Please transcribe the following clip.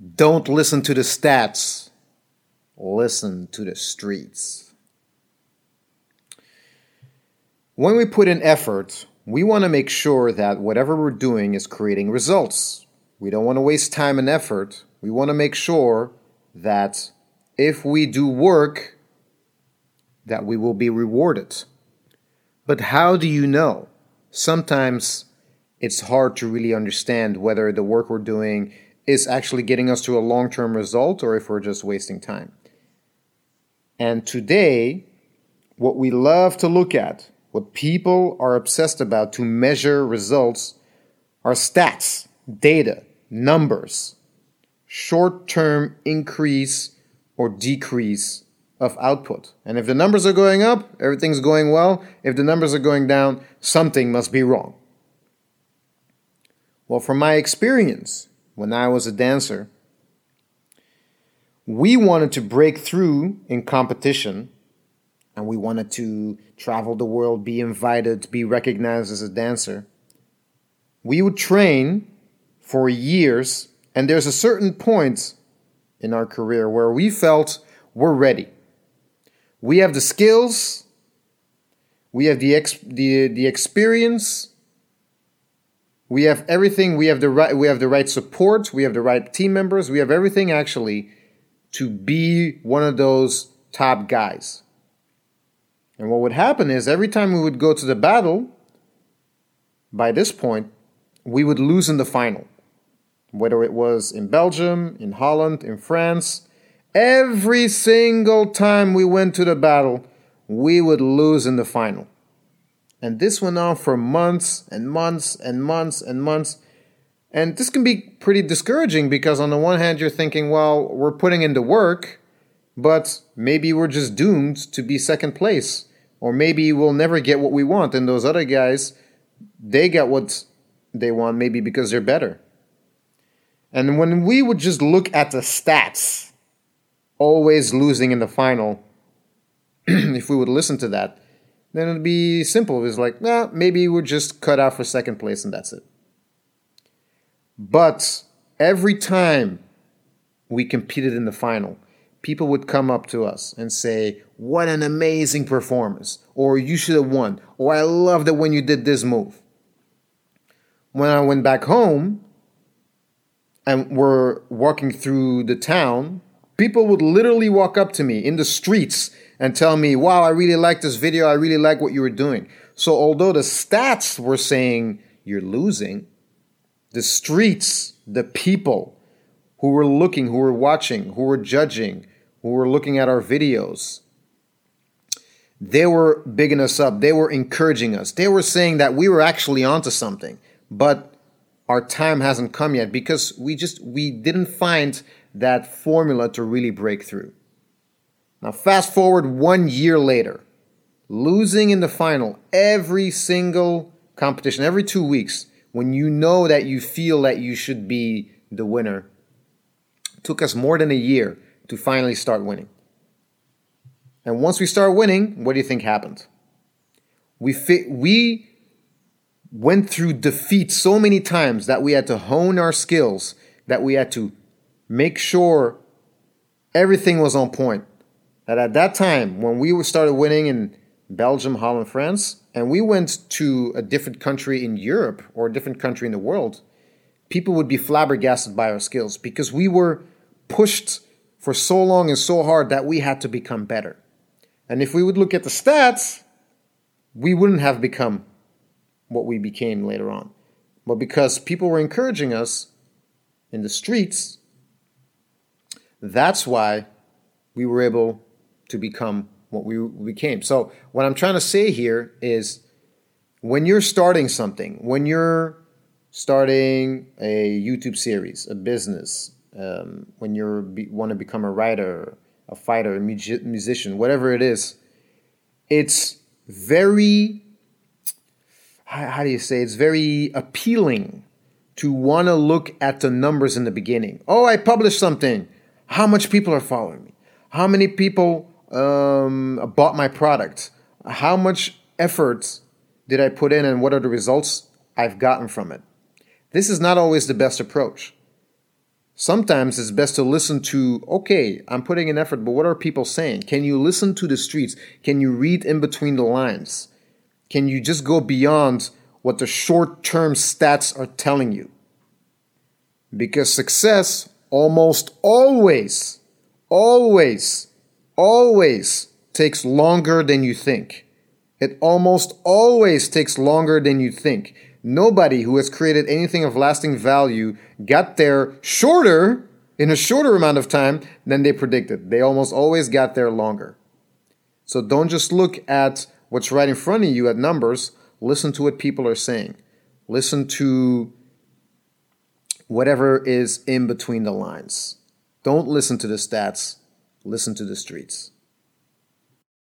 Don't listen to the stats, listen to the streets. When we put in effort, we want to make sure that whatever we're doing is creating results. We don't want to waste time and effort. We want to make sure that if we do work, that we will be rewarded. But how do you know? Sometimes it's hard to really understand whether the work we're doing is actually getting us to a long term result or if we're just wasting time. And today, what we love to look at, what people are obsessed about to measure results, are stats, data, numbers, short term increase or decrease of output. And if the numbers are going up, everything's going well. If the numbers are going down, something must be wrong. Well, from my experience, when I was a dancer, we wanted to break through in competition and we wanted to travel the world, be invited, be recognized as a dancer. We would train for years, and there's a certain point in our career where we felt we're ready. We have the skills, we have the, the, the experience, we have everything we have the right we have the right support we have the right team members we have everything actually to be one of those top guys. And what would happen is every time we would go to the battle by this point we would lose in the final. Whether it was in belgium in holland in france every single time we went to the battle we would lose in the final and this went on for months and months and months and months. And this can be pretty discouraging because, on the one hand, you're thinking, well, we're putting in the work, but maybe we're just doomed to be second place. Or maybe we'll never get what we want. And those other guys, they get what they want, maybe because they're better. And when we would just look at the stats, always losing in the final, if we would listen to that, then it'd be simple. It's like, nah, maybe we're just cut out for second place and that's it. But every time we competed in the final, people would come up to us and say, What an amazing performance! Or you should have won. Or I loved it when you did this move. When I went back home and we're walking through the town, people would literally walk up to me in the streets and tell me, wow, I really like this video. I really like what you were doing. So, although the stats were saying you're losing, the streets, the people who were looking, who were watching, who were judging, who were looking at our videos, they were bigging us up. They were encouraging us. They were saying that we were actually onto something, but our time hasn't come yet because we just we didn't find that formula to really break through. Now, fast forward one year later, losing in the final every single competition, every two weeks, when you know that you feel that you should be the winner, took us more than a year to finally start winning. And once we start winning, what do you think happened? We fit, we went through defeat so many times that we had to hone our skills, that we had to make sure everything was on point that at that time, when we started winning in Belgium, Holland, France, and we went to a different country in Europe or a different country in the world, people would be flabbergasted by our skills because we were pushed for so long and so hard that we had to become better. And if we would look at the stats, we wouldn't have become what we became later on. But because people were encouraging us in the streets, that's why we were able to become what we became. So, what I'm trying to say here is when you're starting something, when you're starting a YouTube series, a business, um, when you want to become a writer, a fighter, a mu- musician, whatever it is, it's very, how, how do you say, it's very appealing to want to look at the numbers in the beginning. Oh, I published something. How much people are following me? How many people um, bought my product? How much effort did I put in, and what are the results I've gotten from it? This is not always the best approach. sometimes it's best to listen to, okay, I'm putting in effort, but what are people saying? Can you listen to the streets? Can you read in between the lines? Can you just go beyond what the short term stats are telling you? Because success almost always, always, always takes longer than you think. It almost always takes longer than you think. Nobody who has created anything of lasting value got there shorter, in a shorter amount of time than they predicted. They almost always got there longer. So don't just look at what's right in front of you at numbers, listen to what people are saying. Listen to whatever is in between the lines. Don't listen to the stats, listen to the streets.